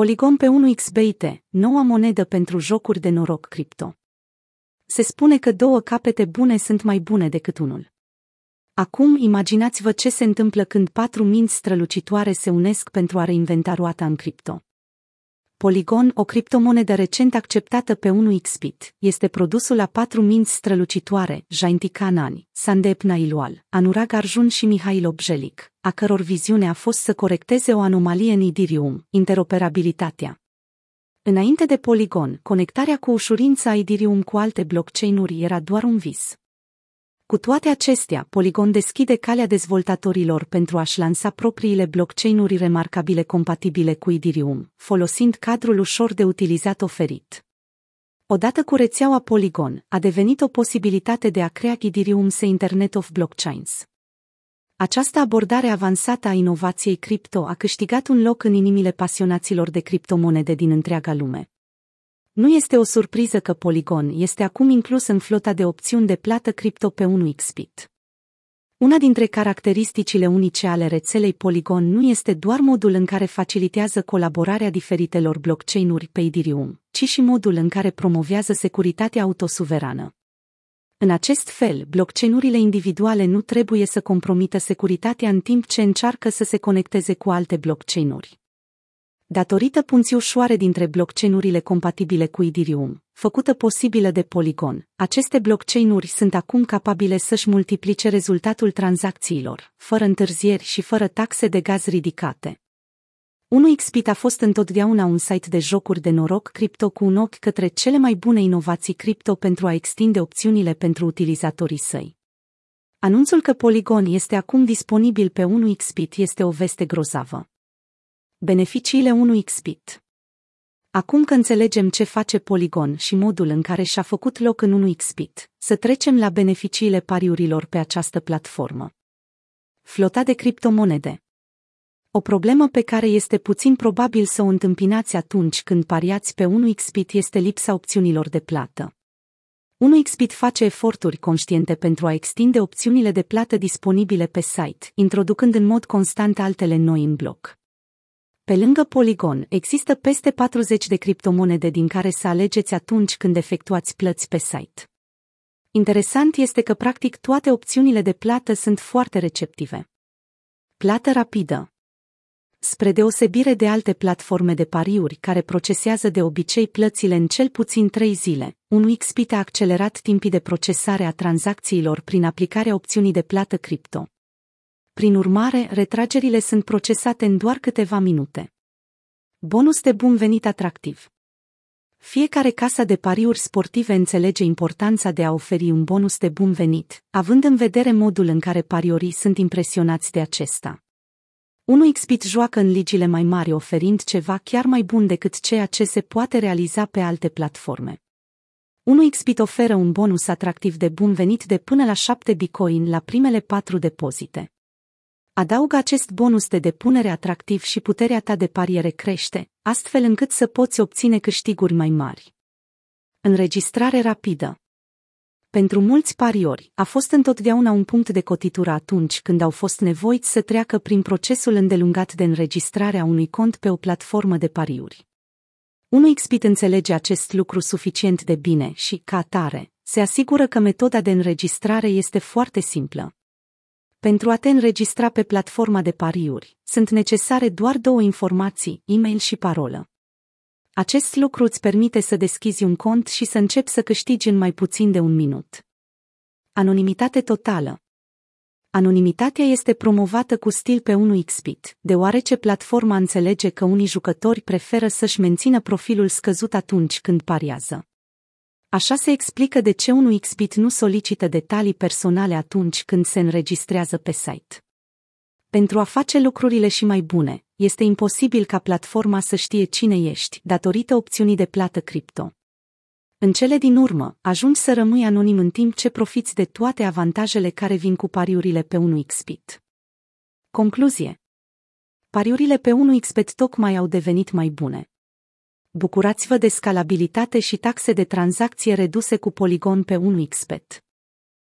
Polygon pe 1xBT, noua monedă pentru jocuri de noroc cripto. Se spune că două capete bune sunt mai bune decât unul. Acum imaginați-vă ce se întâmplă când patru minți strălucitoare se unesc pentru a reinventa roata în cripto. Polygon, o criptomonedă recent acceptată pe 1xBit, este produsul a patru minți strălucitoare, Jainti Kanani, Sandep Nailual, Anurag Arjun și Mihail Objelic, a căror viziune a fost să corecteze o anomalie în Ethereum, interoperabilitatea. Înainte de Polygon, conectarea cu ușurință a Ethereum cu alte blockchain-uri era doar un vis. Cu toate acestea, Polygon deschide calea dezvoltatorilor pentru a-și lansa propriile blockchain-uri remarcabile compatibile cu Ethereum, folosind cadrul ușor de utilizat oferit. Odată cu rețeaua Polygon, a devenit o posibilitate de a crea Ethereum se Internet of Blockchains. Această abordare avansată a inovației cripto a câștigat un loc în inimile pasionaților de criptomonede din întreaga lume. Nu este o surpriză că Polygon este acum inclus în flota de opțiuni de plată cripto pe 1xBit. Una dintre caracteristicile unice ale rețelei Polygon nu este doar modul în care facilitează colaborarea diferitelor blockchain-uri pe Ethereum, ci și modul în care promovează securitatea autosuverană. În acest fel, blockchain-urile individuale nu trebuie să compromită securitatea în timp ce încearcă să se conecteze cu alte blockchain-uri. Datorită punții ușoare dintre blockchain-urile compatibile cu Ethereum, făcută posibilă de Polygon, aceste blockchain-uri sunt acum capabile să-și multiplice rezultatul tranzacțiilor, fără întârzieri și fără taxe de gaz ridicate. 1xBit a fost întotdeauna un site de jocuri de noroc cripto cu un ochi către cele mai bune inovații cripto pentru a extinde opțiunile pentru utilizatorii săi. Anunțul că Polygon este acum disponibil pe 1xBit este o veste grozavă. Beneficiile 1xBit Acum că înțelegem ce face Polygon și modul în care și-a făcut loc în 1xBit, să trecem la beneficiile pariurilor pe această platformă. Flota de criptomonede o problemă pe care este puțin probabil să o întâmpinați atunci când pariați pe 1xBit este lipsa opțiunilor de plată. 1xBit face eforturi conștiente pentru a extinde opțiunile de plată disponibile pe site, introducând în mod constant altele noi în bloc. Pe lângă Polygon, există peste 40 de criptomonede din care să alegeți atunci când efectuați plăți pe site. Interesant este că practic toate opțiunile de plată sunt foarte receptive. Plată rapidă Spre deosebire de alte platforme de pariuri care procesează de obicei plățile în cel puțin 3 zile, un XPIT a accelerat timpii de procesare a tranzacțiilor prin aplicarea opțiunii de plată cripto. Prin urmare, retragerile sunt procesate în doar câteva minute. Bonus de bun venit atractiv. Fiecare casa de pariuri sportive înțelege importanța de a oferi un bonus de bun venit, având în vedere modul în care pariorii sunt impresionați de acesta. 1xBit joacă în ligile mai mari oferind ceva chiar mai bun decât ceea ce se poate realiza pe alte platforme. 1xBit oferă un bonus atractiv de bun venit de până la 7 bitcoin la primele 4 depozite. Adaugă acest bonus de depunere atractiv și puterea ta de pariere crește, astfel încât să poți obține câștiguri mai mari. Înregistrare rapidă pentru mulți pariori, a fost întotdeauna un punct de cotitură atunci când au fost nevoiți să treacă prin procesul îndelungat de înregistrare a unui cont pe o platformă de pariuri. 1xBit înțelege acest lucru suficient de bine și, ca atare, se asigură că metoda de înregistrare este foarte simplă. Pentru a te înregistra pe platforma de pariuri, sunt necesare doar două informații, e-mail și parolă. Acest lucru îți permite să deschizi un cont și să începi să câștigi în mai puțin de un minut. Anonimitate totală Anonimitatea este promovată cu stil pe 1xBit, deoarece platforma înțelege că unii jucători preferă să-și mențină profilul scăzut atunci când pariază. Așa se explică de ce 1xBit nu solicită detalii personale atunci când se înregistrează pe site. Pentru a face lucrurile și mai bune, este imposibil ca platforma să știe cine ești, datorită opțiunii de plată cripto. În cele din urmă, ajungi să rămâi anonim în timp ce profiți de toate avantajele care vin cu pariurile pe 1xBit. Concluzie Pariurile pe 1xBet tocmai au devenit mai bune. Bucurați-vă de scalabilitate și taxe de tranzacție reduse cu Polygon pe 1xBet.